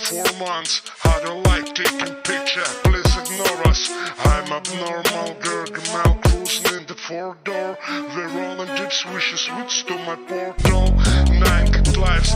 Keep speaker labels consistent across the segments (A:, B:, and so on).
A: four months I don't like taking picture, please ignore us. I'm abnormal, Gargamel cruising in the four door. Verona dips wishes switch to my portal. Nine lives,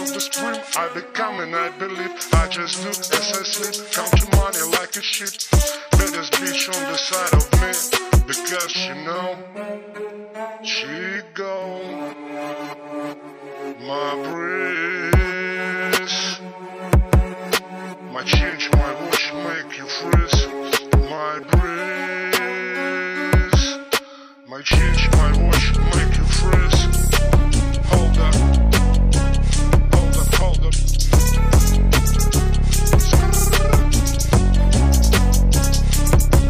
A: of the stream. I become and I believe. I just do as I sleep. Come to money like a shit. Bet this bitch on the side of me. Because you know, she go My breeze. My change, my watch make you freeze. My breeze. My change, my watch make you freeze.